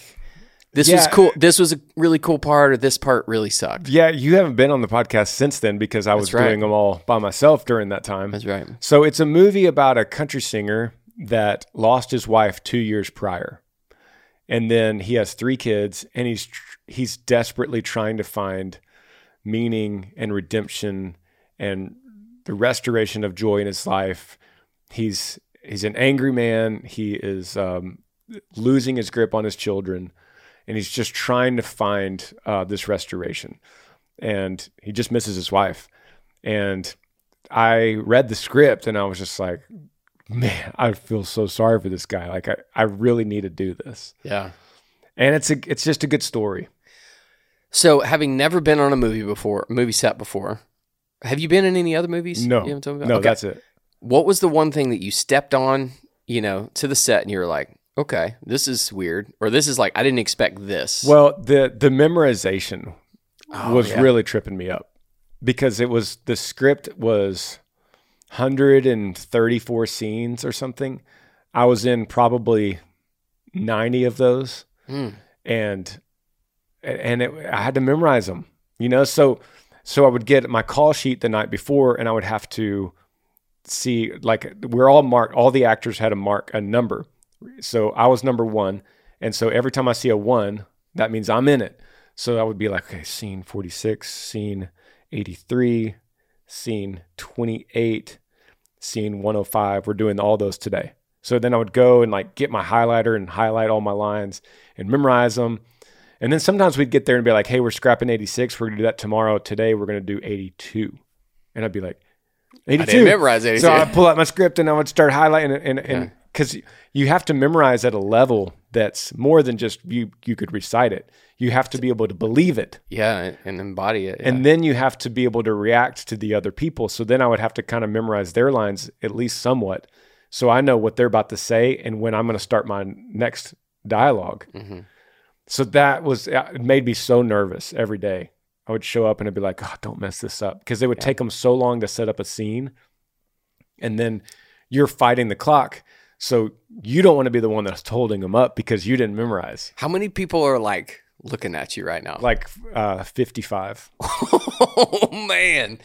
[SPEAKER 2] this was cool. This was a really cool part, or this part really sucked.
[SPEAKER 1] yeah, you haven't been on the podcast since then because I was
[SPEAKER 2] right.
[SPEAKER 1] doing them all by myself during that time.
[SPEAKER 2] That's right.
[SPEAKER 1] So it's a movie about a country singer that lost his wife two years prior, and then he has three kids, and he's tr- he's desperately trying to find meaning and redemption and the restoration of joy in his life. He's he's an angry man. He is um, losing his grip on his children, and he's just trying to find uh, this restoration. And he just misses his wife. And I read the script, and I was just like, man, I feel so sorry for this guy. Like I, I really need to do this.
[SPEAKER 2] Yeah.
[SPEAKER 1] And it's a it's just a good story.
[SPEAKER 2] So having never been on a movie before, movie set before, have you been in any other movies?
[SPEAKER 1] No,
[SPEAKER 2] You haven't told me about?
[SPEAKER 1] no,
[SPEAKER 2] Okay.
[SPEAKER 1] that's it.
[SPEAKER 2] What was the one thing that you stepped on, you know, to the set and you were like, okay, this is weird, or this is like I didn't expect this.
[SPEAKER 1] Well, the the memorization
[SPEAKER 2] Oh,
[SPEAKER 1] was
[SPEAKER 2] yeah.
[SPEAKER 1] really tripping me up because it was the script was 134 scenes or something. I was in probably 90 of those,
[SPEAKER 2] Hmm.
[SPEAKER 1] and and it, I had to memorize them. You know, so so I would get my call sheet the night before, and I would have to see like we're all marked. All the actors had a mark a number, so I was number one, and so every time I see a one, that means I'm in it. So I would be like, okay, scene 46, scene 83, scene 28, scene 105. We're doing all those today. So then I would go and like get my highlighter and highlight all my lines and memorize them. And then sometimes we'd get there and be like, hey, we're scrapping 86. We're going to do that tomorrow. Today we're going to do 82. And I'd be like, 82.
[SPEAKER 2] I didn't memorize anything.
[SPEAKER 1] So I'd pull out my script and I would start highlighting it. And, and, because you have to memorize at a level that's more than just you, you could recite it. You have to be able to believe it.
[SPEAKER 2] yeah, and embody it. yeah.
[SPEAKER 1] And then you have to be able to react to the other people. So then I would have to kind of memorize their lines at least somewhat. So I know what they're about to say and when I'm going to start my next dialog
[SPEAKER 2] Mhm.
[SPEAKER 1] So that was, it made me so nervous every day. I would show up and I'd be like, oh, don't mess this up. Because it would take them so long to set up a scene. And then you're fighting the clock. So you don't want to be the one that's holding them up because you didn't memorize.
[SPEAKER 2] How many people are like looking at you right now?
[SPEAKER 1] Like uh, 55.
[SPEAKER 2] oh man.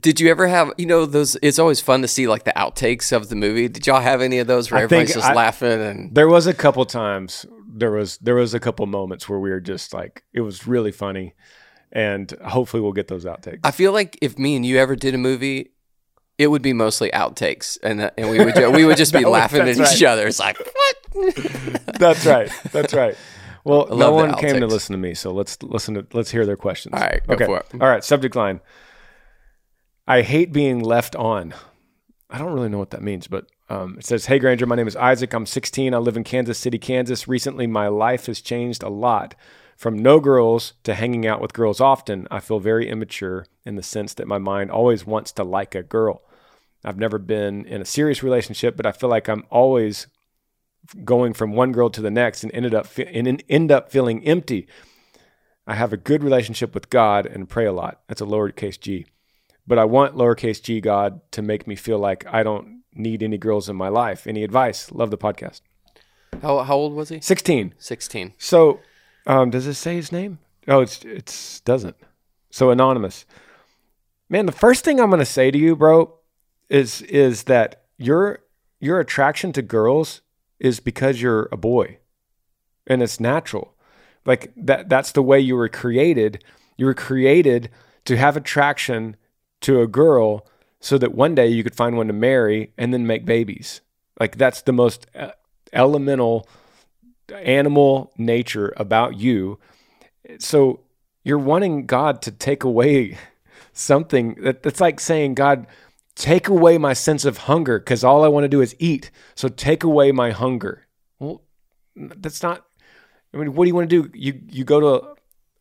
[SPEAKER 2] Did you ever have, you know, those? It's always fun to see like the outtakes of the movie. Did y'all have any of those where
[SPEAKER 1] I
[SPEAKER 2] everybody's just
[SPEAKER 1] I-
[SPEAKER 2] laughing and
[SPEAKER 1] There was a couple times there was there was a couple moments where we were just like it was really funny, and hopefully we'll get those outtakes.
[SPEAKER 2] I feel like if me and you ever did a movie, it would be mostly outtakes, and uh, and we would we would just be
[SPEAKER 1] was-
[SPEAKER 2] laughing at
[SPEAKER 1] that's
[SPEAKER 2] each other. It's like what?
[SPEAKER 1] That's right. That's right. Well, no one came to listen to me, so let's listen to let's hear their questions.
[SPEAKER 2] All right, it.
[SPEAKER 1] All right, subject line. I hate being left on. I don't really know what that means, but um, it says, "Hey Granger, my name is Isaac. I'm 16. I live in Kansas City, Kansas. Recently, my life has changed a lot. From no girls to hanging out with girls often. I feel very immature in the sense that my mind always wants to like a girl. I've never been in a serious relationship, but I feel like I'm always going from one girl to the next and ended up fe- and end up feeling empty. I have a good relationship with God and pray a lot. That's a lowercase g. But I want lowercase g God to make me feel like I don't need any girls in my life. Any advice? Love the podcast.
[SPEAKER 2] How how old was he?
[SPEAKER 1] 16.
[SPEAKER 2] Sixteen.
[SPEAKER 1] So, um, does it say his name? Oh, it's it's doesn't. So anonymous. Man, the first thing I'm going to say to you, bro, is is that your your attraction to girls is because you're a boy, and it's natural. Like that. That's the way you were created. You were created to have attraction to a girl, so that one day you could find one to marry and then make babies. Like that's the most uh, elemental animal nature about you. So you're wanting God to take away something that, that's like saying, God, take away my sense of hunger because all I want to do is eat. So take away my hunger. Well, that's not. I mean, what do you want to do? You you go to a,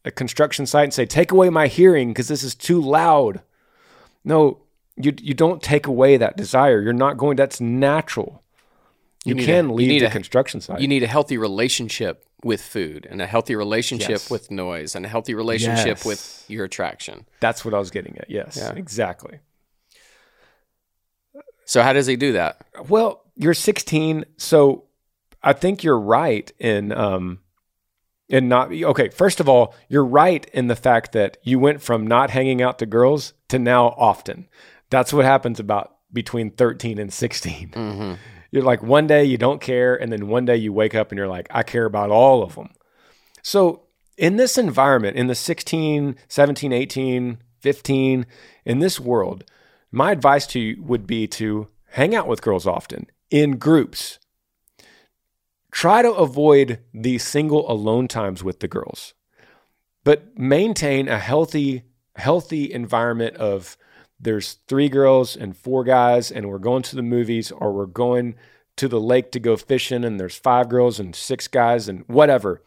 [SPEAKER 1] a construction site and say, take away my hearing because this is too loud. No, you you don't take away that desire. You're not going. That's natural. You,
[SPEAKER 2] need
[SPEAKER 1] can
[SPEAKER 2] a- you
[SPEAKER 1] leave the
[SPEAKER 2] a-
[SPEAKER 1] construction site.
[SPEAKER 2] You need a healthy relationship with food and a healthy relationship
[SPEAKER 1] Yes.
[SPEAKER 2] with noise and a healthy relationship
[SPEAKER 1] Yes.
[SPEAKER 2] with your attraction.
[SPEAKER 1] that's what I was getting at. Yes,
[SPEAKER 2] Yeah.
[SPEAKER 1] exactly.
[SPEAKER 2] So how does he do that?
[SPEAKER 1] Well, you're 16, so I think you're right in um in not okay. First of all, you're right in the fact that you went from not hanging out to girls to now often. That's what happens about between 13 and 16.
[SPEAKER 2] Mm-hmm.
[SPEAKER 1] You're like one day you don't care, and then one day you wake up and you're like, I care about all of them. So in this environment, in the 16, 17, 18, 15, in this world, my advice to you would be to hang out with girls often in groups. Try to avoid the single alone times with the girls, but maintain a healthy, healthy environment of there's three girls and four guys, and we're going to the movies or we're going to the lake to go fishing, and there's five girls and six guys and whatever.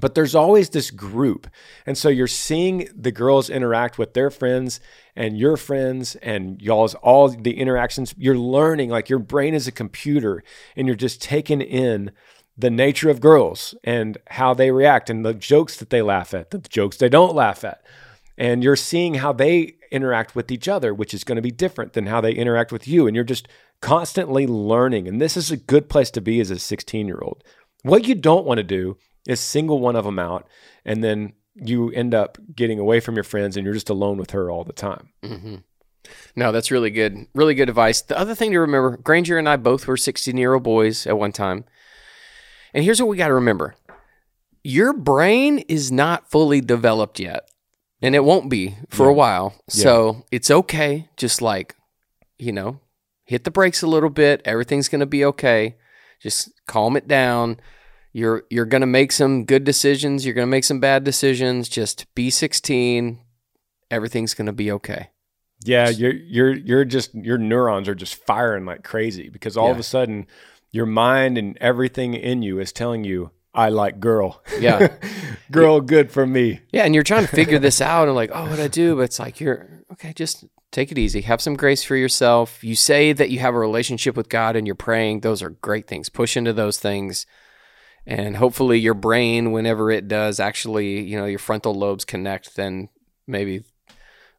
[SPEAKER 1] But there's always this group. And so you're seeing the girls interact with their friends and your friends and y'all's all the interactions. You're learning, like your brain is a computer, and you're just taking in the nature of girls and how they react and the jokes that they laugh at, the jokes they don't laugh at. And you're seeing how they interact with each other, which is going to be different than how they interact with you. And you're just constantly learning. And this is a good place to be as a 16 year old. What you don't want to do is single one of them out and then you end up getting away from your friends and you're just alone with her all the time.
[SPEAKER 2] Mm-hmm. No, that's really good. Really good advice. The other thing to remember Granger and I both were 16 year old boys at one time. And here's what we got to remember your brain is not fully developed yet, and it won't be for a
[SPEAKER 1] Yeah.
[SPEAKER 2] while. So it's okay. Just like, you know, hit the brakes a little bit. Everything's going to be okay. Just calm it down. You're you're going to make some good decisions. You're going to make some bad decisions. Just be 16. Everything's going to be okay.
[SPEAKER 1] Yeah, you're you're you're just your neurons are just firing like crazy because all of a sudden your mind and everything in you is telling you I like girl.
[SPEAKER 2] Yeah.
[SPEAKER 1] girl good for me.
[SPEAKER 2] Yeah, and you're trying to figure this out and like, oh, what I do? But it's like you're okay, just take it easy. Have some grace for yourself. You say that you have a relationship with God and you're praying. Those are great things. Push into those things. And hopefully your brain, whenever it does actually, you know, your frontal lobes connect, then maybe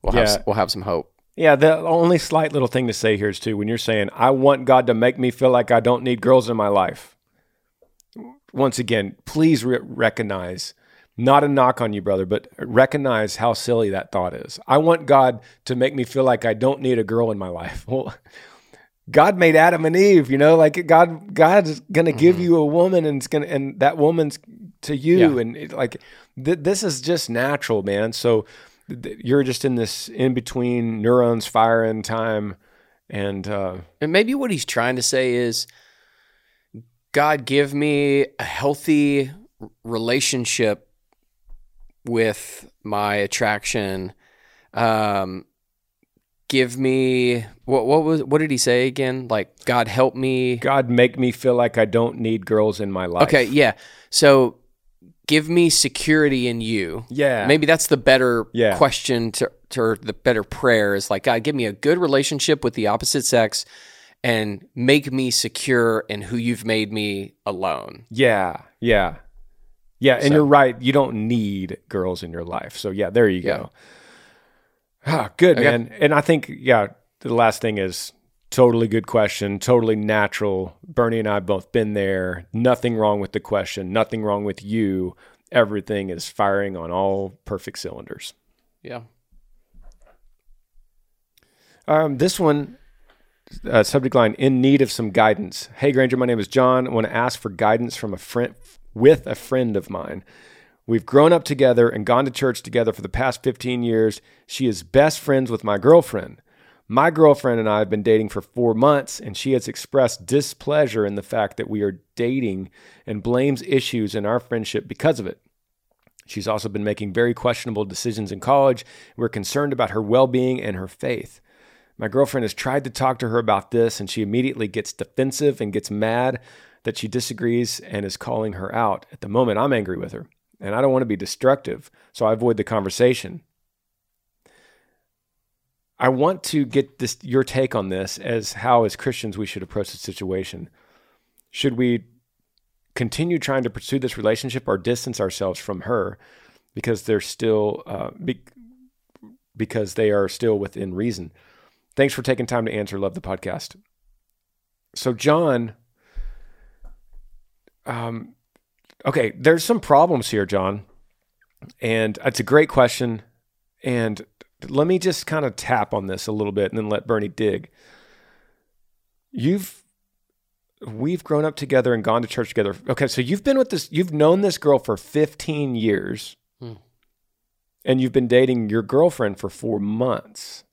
[SPEAKER 2] we'll have we'll have some hope.
[SPEAKER 1] Yeah, the only slight little thing to say here is too when you're saying I want God to make me feel like I don't need girls in my life. Once again, please re- recognize not a knock on you, brother, but recognize how silly that thought is. I want God to make me feel like I don't need a girl in my life. Well, God made Adam and Eve, you know, like God God's going to give mm-hmm. you a woman and it's going and that woman's to you
[SPEAKER 2] Yeah.
[SPEAKER 1] and it, like th- this is just natural, man. So you're just in this in between neurons firing time and uh
[SPEAKER 2] And maybe what he's trying to say is, God, give me a healthy relationship with my attraction. Um, give me what? What was? What did he say again? Like, God, help me.
[SPEAKER 1] God make me feel like I don't need girls in my life.
[SPEAKER 2] Okay, yeah. So, give me security in you.
[SPEAKER 1] Yeah.
[SPEAKER 2] Maybe that's the better
[SPEAKER 1] Yeah.
[SPEAKER 2] question to, to or the better prayer is like God, give me a good relationship with the opposite sex, and make me secure in who you've made me alone.
[SPEAKER 1] Yeah. Yeah. Yeah, and
[SPEAKER 2] So-
[SPEAKER 1] you're right. You don't need girls in your life. So yeah, there you
[SPEAKER 2] Yeah.
[SPEAKER 1] go. Ah, good
[SPEAKER 2] Okay.
[SPEAKER 1] man. And I think yeah, the last thing is totally good question, totally natural. Bernie and I have both been there. Nothing wrong with the question. Nothing wrong with you. Everything is firing on all perfect cylinders.
[SPEAKER 2] Yeah.
[SPEAKER 1] Um, this one, uh, subject line: in need of some guidance. Hey Granger, my name is John. I want to ask for guidance from a friend with a friend of mine. We've grown up together and gone to church together for the past 15 years. She is best friends with my girlfriend. My girlfriend and I have been dating for four months, and she has expressed displeasure in the fact that we are dating and blames issues in our friendship because of it. She's also been making very questionable decisions in college. We're concerned about her well being and her faith. My girlfriend has tried to talk to her about this, and she immediately gets defensive and gets mad that she disagrees and is calling her out. At the moment, I'm angry with her, and I don't want to be destructive, so I avoid the conversation. I want to get this your take on this as how as Christians we should approach the situation. Should we continue trying to pursue this relationship or distance ourselves from her because they're still uh, be, because they are still within reason? Thanks for taking time to answer. Love the podcast. So John, um, okay, there's some problems here, John, and it's a great question, and let me just kind of tap on this a little bit and then let Bernie dig. You've we've grown up together and gone to church together. Okay, so you've been with this you've known this girl for 15 years. Hmm. And you've been dating your girlfriend for 4 months.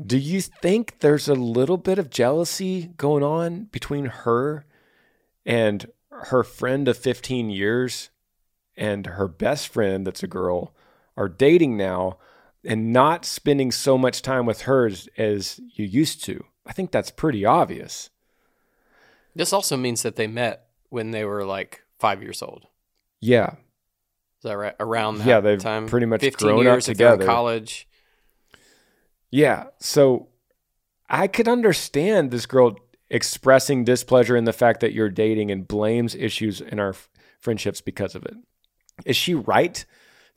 [SPEAKER 1] Do you think there's a little bit of jealousy going on between her and her friend of 15 years and her best friend that's a girl are dating now? And not spending so much time with her as, you used to. I think that's pretty obvious.
[SPEAKER 2] This also means that they met when they were like five years old.
[SPEAKER 1] Yeah.
[SPEAKER 2] Is that right? Around that
[SPEAKER 1] yeah, they've
[SPEAKER 2] time,
[SPEAKER 1] pretty much grown up together.
[SPEAKER 2] college.
[SPEAKER 1] Yeah. So I could understand this girl expressing displeasure in the fact that you're dating and blames issues in our f- friendships because of it. Is she right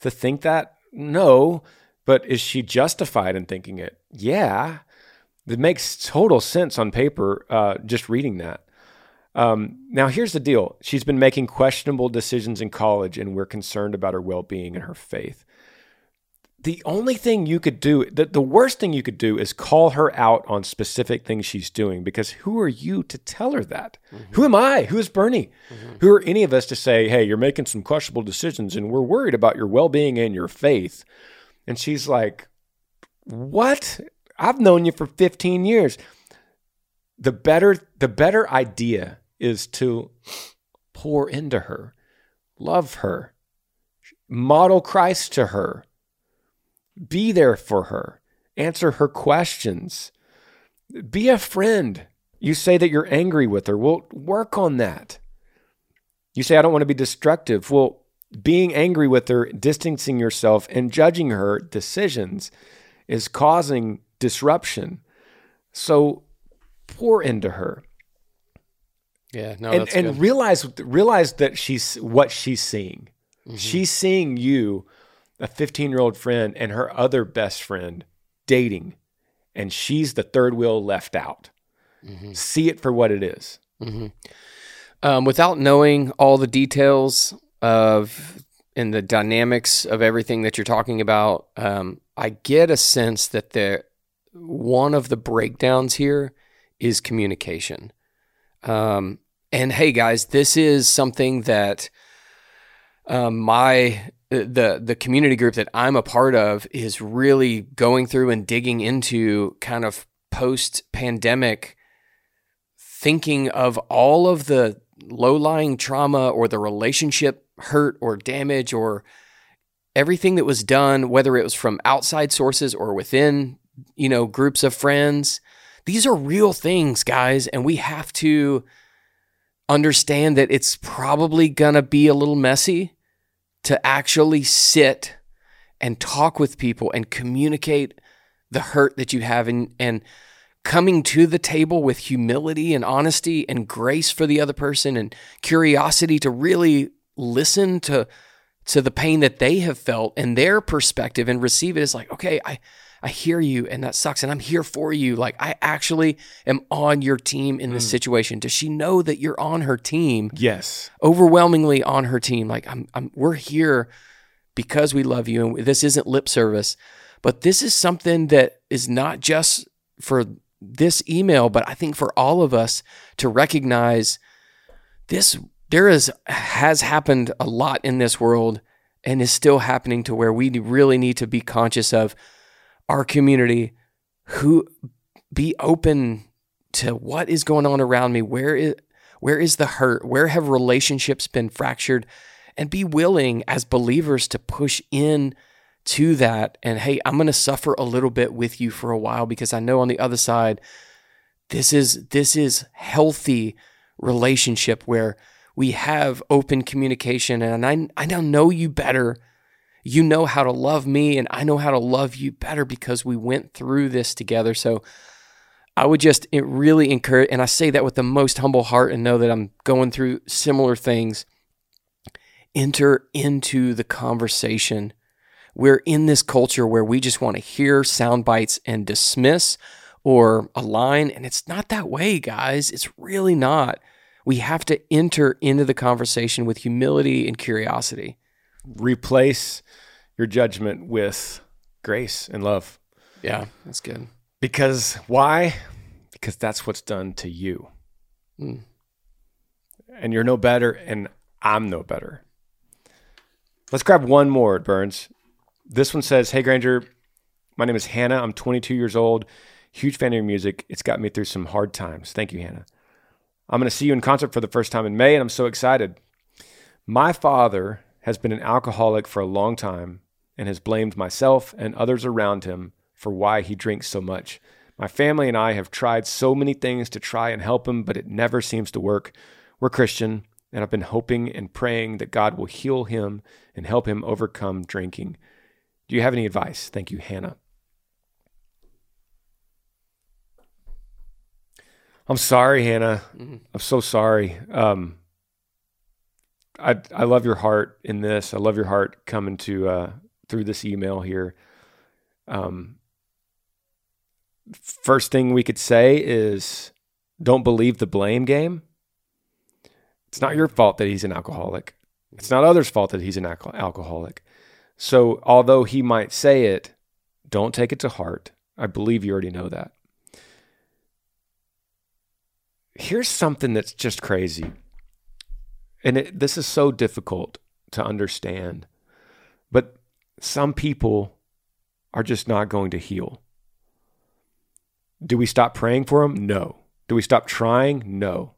[SPEAKER 1] to think that? No. But is she justified in thinking it? Yeah. It makes total sense on paper, uh, just reading that. Um, now, here's the deal she's been making questionable decisions in college, and we're concerned about her well being and her faith. The only thing you could do, the, the worst thing you could do is call her out on specific things she's doing because who are you to tell her that? Mm-hmm. Who am I? Who is Bernie? Mm-hmm. Who are any of us to say, hey, you're making some questionable decisions and we're worried about your well being and your faith? And she's like, What? I've known you for 15 years. The better the better idea is to pour into her, love her, model Christ to her, be there for her, answer her questions, be a friend. You say that you're angry with her. Well, work on that. You say, I don't want to be destructive. Well, being angry with her, distancing yourself, and judging her decisions is causing disruption. So pour into her.
[SPEAKER 2] Yeah, no,
[SPEAKER 1] and, and realize realize that she's what she's seeing. Mm-hmm. She's seeing you, a 15 year old friend, and her other best friend dating, and she's the third wheel left out. Mm-hmm. See it for what it is.
[SPEAKER 2] Mm-hmm. Um, without knowing all the details of in the dynamics of everything that you're talking about, um, I get a sense that the one of the breakdowns here is communication. Um, and hey, guys, this is something that um, my the the community group that I'm a part of is really going through and digging into kind of post pandemic thinking of all of the low lying trauma or the relationship hurt or damage or everything that was done, whether it was from outside sources or within, you know, groups of friends. These are real things, guys, and we have to understand that it's probably going to be a little messy to actually sit and talk with people and communicate the hurt that you have and and coming to the table with humility and honesty and grace for the other person and curiosity to really listen to to the pain that they have felt and their perspective and receive it as like, okay, I I hear you and that sucks and I'm here for you. Like I actually am on your team in this mm. situation. Does she know that you're on her team?
[SPEAKER 1] Yes.
[SPEAKER 2] Overwhelmingly on her team. Like I'm, I'm we're here because we love you and this isn't lip service. But this is something that is not just for this email, but I think for all of us to recognize this there is has happened a lot in this world and is still happening to where we really need to be conscious of our community who be open to what is going on around me. Where is where is the hurt? Where have relationships been fractured? And be willing as believers to push in to that. And hey, I'm going to suffer a little bit with you for a while because I know on the other side, this is this is healthy relationship where we have open communication and I I now know you better. You know how to love me and I know how to love you better because we went through this together. So I would just really encourage and I say that with the most humble heart and know that I'm going through similar things. Enter into the conversation. We're in this culture where we just want to hear sound bites and dismiss or a line. And it's not that way, guys. It's really not. We have to enter into the conversation with humility and curiosity.
[SPEAKER 1] Replace your judgment with grace and love.
[SPEAKER 2] Yeah, that's good.
[SPEAKER 1] Because why? Because that's what's done to you. Mm. And you're no better, and I'm no better. Let's grab one more, Burns. This one says, Hey, Granger, my name is Hannah. I'm 22 years old. Huge fan of your music. It's got me through some hard times. Thank you, Hannah. I'm going to see you in concert for the first time in May, and I'm so excited. My father has been an alcoholic for a long time and has blamed myself and others around him for why he drinks so much. My family and I have tried so many things to try and help him, but it never seems to work. We're Christian, and I've been hoping and praying that God will heal him and help him overcome drinking. Do you have any advice? Thank you, Hannah. I'm sorry, Hannah. Mm-hmm. I'm so sorry. Um, I I love your heart in this. I love your heart coming to uh, through this email here. Um, first thing we could say is don't believe the blame game. It's not your fault that he's an alcoholic. It's not others' fault that he's an alcoholic. So, although he might say it, don't take it to heart. I believe you already know that here's something that's just crazy. And it, this is so difficult to understand. But some people are just not going to heal. Do we stop praying for them? No. Do we stop trying? No.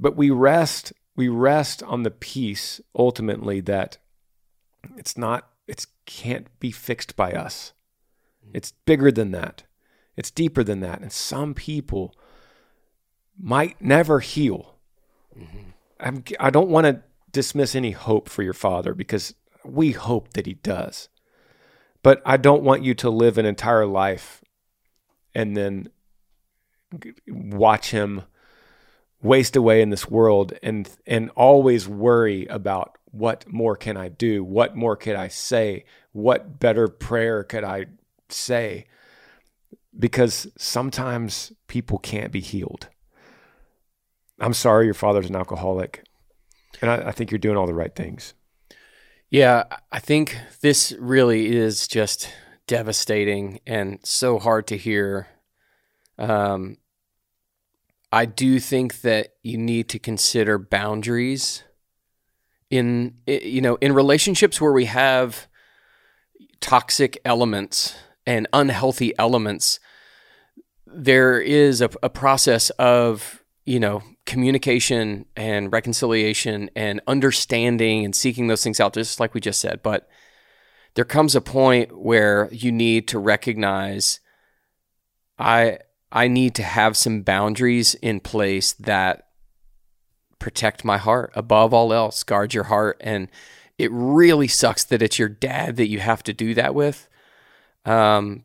[SPEAKER 1] But we rest we rest on the peace ultimately that it's not it can't be fixed by us. It's bigger than that. It's deeper than that. And some people might never heal. Mm-hmm. I'm, I don't want to dismiss any hope for your father because we hope that he does. But I don't want you to live an entire life and then watch him waste away in this world and and always worry about what more can I do? What more could I say? What better prayer could I say? Because sometimes people can't be healed. I'm sorry your father's an alcoholic. And I, I think you're doing all the right things.
[SPEAKER 2] Yeah, I think this really is just devastating and so hard to hear. Um, I do think that you need to consider boundaries in eh, you know in relationships where we have toxic elements and unhealthy elements. There is a, a process of you know communication and reconciliation and understanding and seeking those things out, just like we just said. But there comes a point where you need to recognize I I need to have some boundaries in place that protect my heart above all else, guard your heart. And it really sucks that it's your dad that you have to do that with. Um,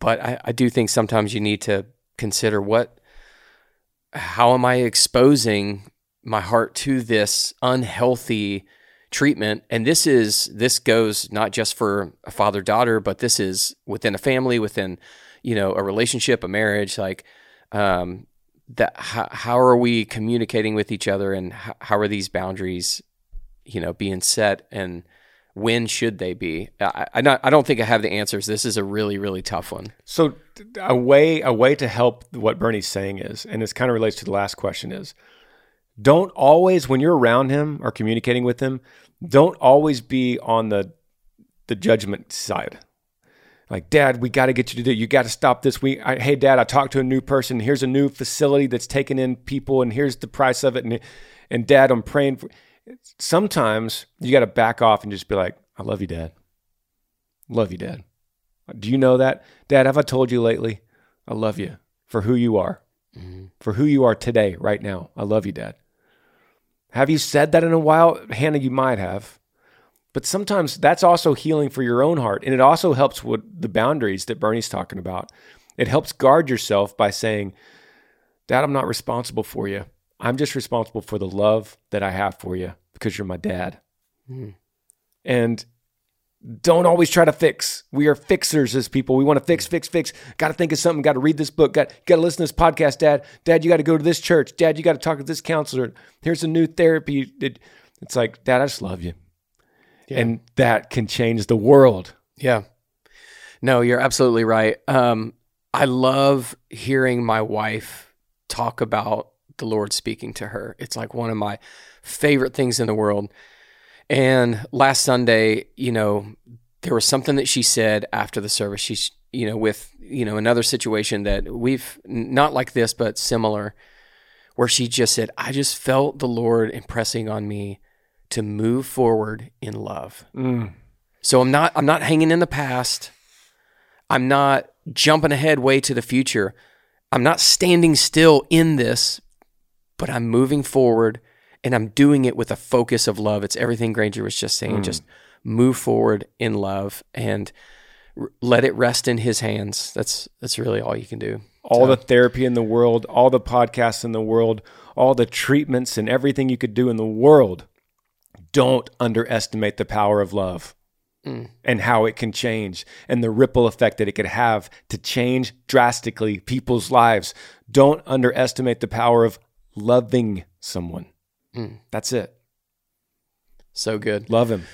[SPEAKER 2] but I, I do think sometimes you need to consider what how am I exposing my heart to this unhealthy treatment? And this is this goes not just for a father daughter, but this is within a family, within you know a relationship, a marriage. Like um, that, how, how are we communicating with each other, and how, how are these boundaries, you know, being set and when should they be? I, I, not, I don't think I have the answers. This is a really, really tough one.
[SPEAKER 1] So a way, a way to help what Bernie's saying is, and this kind of relates to the last question is, don't always, when you're around him or communicating with him, don't always be on the, the judgment side. Like, Dad, we got to get you to do. You got to stop this. We, I, hey, Dad, I talked to a new person. Here's a new facility that's taking in people, and here's the price of it. And, and Dad, I'm praying for sometimes you got to back off and just be like, I love you, dad. Love you, Dad. Do you know that? Dad, have I told you lately? I love you for who you are, mm-hmm. for who you are today, right now. I love you, Dad. Have you said that in a while? Hannah, you might have. But sometimes that's also healing for your own heart. And it also helps with the boundaries that Bernie's talking about. It helps guard yourself by saying, Dad, I'm not responsible for you. I'm just responsible for the love that I have for you because you're my dad. Mm. And don't always try to fix. We are fixers as people. We want to fix, fix, fix. Got to think of something. Got to read this book. Got got to listen to this podcast. Dad, Dad, you got to go to this church. Dad, you got to talk to this counselor. Here's a new therapy. It, it's like, Dad, I just love you, yeah. and that can change the world.
[SPEAKER 2] Yeah. No, you're absolutely right. Um, I love hearing my wife talk about the Lord speaking to her. It's like one of my favorite things in the world. And last Sunday, you know, there was something that she said after the service. She's, you know, with, you know, another situation that we've not like this, but similar, where she just said, I just felt the Lord impressing on me to move forward in love. Mm. So I'm not, I'm not hanging in the past. I'm not jumping ahead way to the future. I'm not standing still in this, but I'm moving forward and I'm doing it with a focus of love. It's everything Granger was just saying. Mm. Just move forward in love and r- let it rest in His hands. That's that's really all you can do.
[SPEAKER 1] All so. the therapy in the world, all the podcasts in the world, all the treatments and everything you could do in the world. Don't underestimate the power of love. Mm. and how it can change and the ripple effect that it could have to change drastically people's lives. Don't underestimate the power of loving someone. Mm. That's it.
[SPEAKER 2] So good.
[SPEAKER 1] Love him.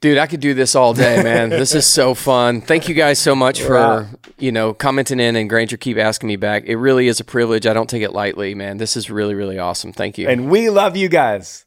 [SPEAKER 2] Dude, I could do this all day, man. this is so fun. Thank you guys so much for, you know, commenting in and Granger keep asking me back. It really is a privilege. I don't take it lightly, man. This is really, really awesome. Thank you.
[SPEAKER 1] And we love you guys.